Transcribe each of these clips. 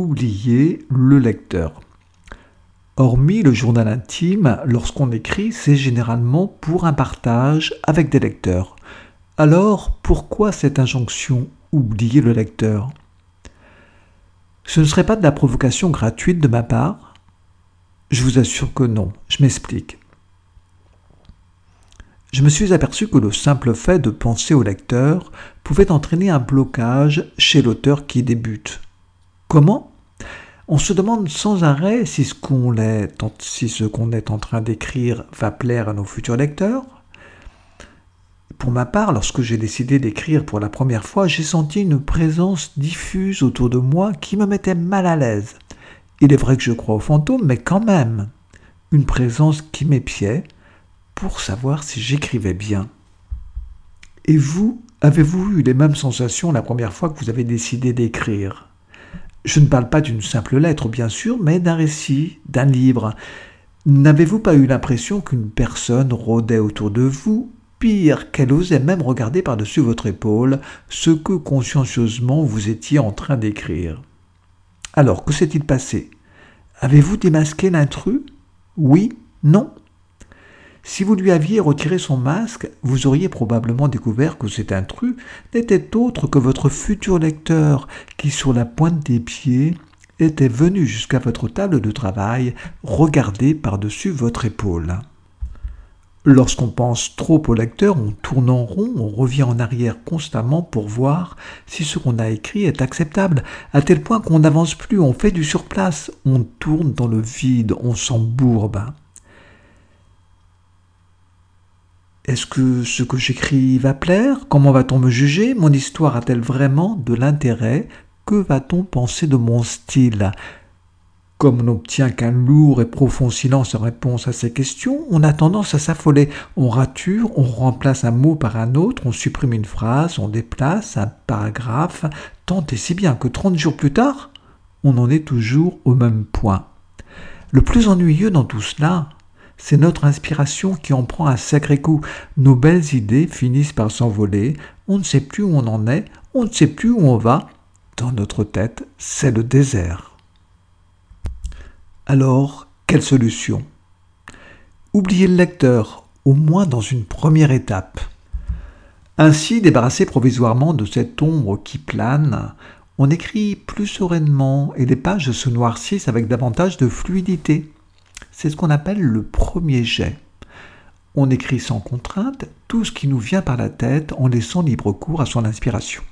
oublier le lecteur. Hormis le journal intime, lorsqu'on écrit, c'est généralement pour un partage avec des lecteurs. Alors, pourquoi cette injonction oublier le lecteur? Ce ne serait pas de la provocation gratuite de ma part? Je vous assure que non, je m'explique. Je me suis aperçu que le simple fait de penser au lecteur pouvait entraîner un blocage chez l'auteur qui débute. Comment On se demande sans arrêt si ce qu'on est, si ce qu'on est en train d'écrire va plaire à nos futurs lecteurs, pour ma part, lorsque j'ai décidé d'écrire pour la première fois, j'ai senti une présence diffuse autour de moi qui me mettait mal à l'aise. Il est vrai que je crois aux fantômes, mais quand même, une présence qui m'épiait pour savoir si j'écrivais bien. Et vous, avez-vous eu les mêmes sensations la première fois que vous avez décidé d'écrire? Je ne parle pas d'une simple lettre, bien sûr, mais d'un récit, d'un livre. N'avez-vous pas eu l'impression qu'une personne rôdait autour de vous pire qu'elle osait même regarder par-dessus votre épaule ce que consciencieusement vous étiez en train d'écrire? Alors, que s'est-il passé? Avez-vous démasqué l'intrus? Oui? Non? Si vous lui aviez retiré son masque, vous auriez probablement découvert que cet intrus n'était autre que votre futur lecteur qui, sur la pointe des pieds, était venu jusqu'à votre table de travail regarder par-dessus votre épaule. Lorsqu'on pense trop au lecteur, on tourne en rond, on revient en arrière constamment pour voir si ce qu'on a écrit est acceptable, à tel point qu'on n'avance plus, on fait du surplace, on tourne dans le vide, on s'embourbe. Est-ce que ce que j'écris va plaire? Comment va-t-on me juger? Mon histoire a-t-elle vraiment de l'intérêt? Que va-t-on penser de mon style? Comme on n'obtient qu'un lourd et profond silence en réponse à ces questions, on a tendance à s'affoler. On rature, on remplace un mot par un autre, on supprime une phrase, on déplace un paragraphe, tant et si bien que 30 jours plus tard, on en est toujours au même point. Le plus ennuyeux dans tout cela, c'est notre inspiration qui en prend un sacré coup. Nos belles idées finissent par s'envoler, on ne sait plus où on en est, on ne sait plus où on va. Dans notre tête, c'est le désert. Alors, quelle solution? Oubliez le lecteur, au moins dans une première étape. Ainsi, débarrassé provisoirement de cette ombre qui plane, on écrit plus sereinement et les pages se noircissent avec davantage de fluidité. C'est ce qu'on appelle le premier jet. On écrit sans contrainte tout ce qui nous vient par la tête en laissant libre cours à son inspiration.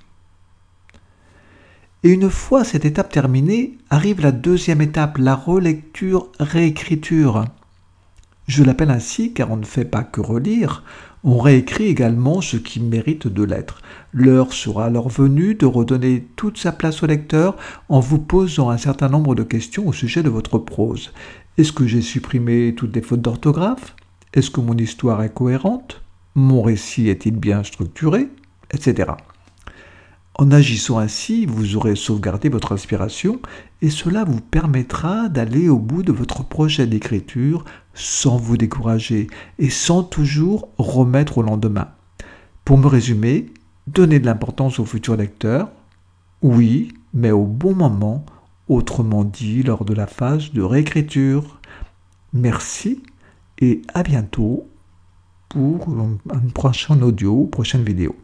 Et une fois cette étape terminée, arrive la deuxième étape, la relecture-réécriture. Je l'appelle ainsi car on ne fait pas que relire, on réécrit également ce qui mérite de l'être. L'heure sera alors venue de redonner toute sa place au lecteur en vous posant un certain nombre de questions au sujet de votre prose. Est-ce que j'ai supprimé toutes les fautes d'orthographe? Est-ce que mon histoire est cohérente? Mon récit est-il bien structuré? Etc. En agissant ainsi, vous aurez sauvegardé votre inspiration et cela vous permettra d'aller au bout de votre projet d'écriture sans vous décourager et sans toujours remettre au lendemain. Pour me résumer, donnez de l'importance au futur lecteur, oui, mais au bon moment, autrement dit lors de la phase de réécriture. Merci et à bientôt pour un prochain audio ou prochaine vidéo.